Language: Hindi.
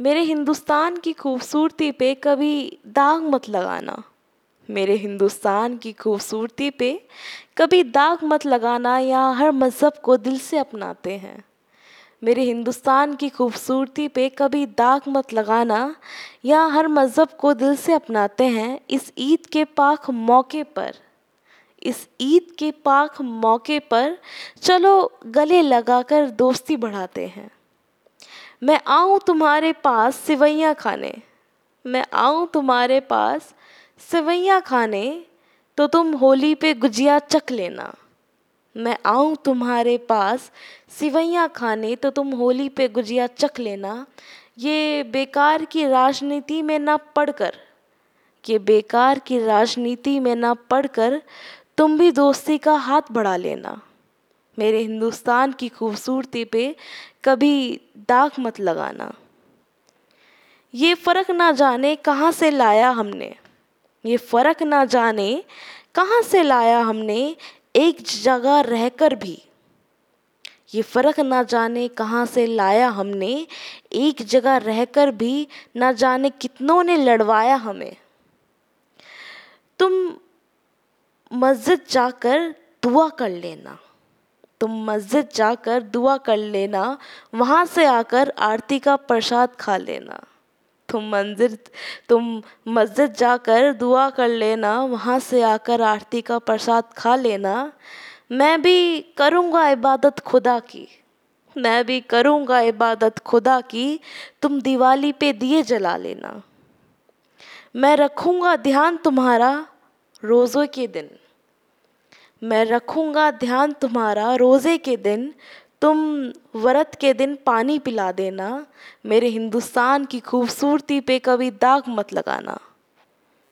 मेरे हिंदुस्तान की खूबसूरती पे कभी दाग मत लगाना। मेरे हिंदुस्तान की खूबसूरती पे कभी दाग मत लगाना यहाँ हर मज़हब को दिल से अपनाते हैं। मेरे हिंदुस्तान की खूबसूरती पे कभी दाग मत लगाना यहाँ हर मज़हब को दिल से अपनाते हैं इस ईद के पाक मौके पर। इस ईद के पाक मौके पर चलो गले लगाकर दोस्ती बढ़ाते हैं। मैं आऊँ तुम्हारे पास सिवैयाँ खाने। मैं आऊँ तुम्हारे पास सिवैयाँ खाने तो तुम होली पे गुजिया चख लेना। मैं आऊँ तुम्हारे पास सिवैयाँ खाने तो तुम होली पे गुजिया चख लेना। ये बेकार की राजनीति में ना पढ़कर, ये बेकार की राजनीति में ना पढ़कर तुम भी दोस्ती का हाथ बढ़ा लेना। मेरे हिंदुस्तान की खूबसूरती पे कभी दाग मत लगाना। ये फ़र्क ना जाने कहाँ से लाया हमने। ये फ़र्क ना जाने कहाँ से लाया हमने एक जगह रहकर भी। ये फ़र्क ना जाने कहाँ से लाया हमने एक जगह रहकर भी ना जाने कितनों ने लड़वाया हमें। तुम मस्जिद जाकर दुआ कर लेना। तुम मस्जिद जाकर दुआ कर लेना, वहाँ से आकर आरती का प्रसाद खा लेना। तुम मंदिर, तुम मस्जिद जाकर दुआ कर लेना, वहाँ से आकर आरती का प्रसाद खा लेना। मैं भी करूँगा इबादत खुदा की। मैं भी करूँगा इबादत खुदा की, तुम दिवाली पे दिए जला लेना। मैं रखूँगा ध्यान तुम्हारा रोज़ों के दिन। मैं रखूँगा ध्यान तुम्हारा रोज़े के दिन, तुम व्रत के दिन पानी पिला देना, मेरे हिंदुस्तान की खूबसूरती पे कभी दाग मत लगाना।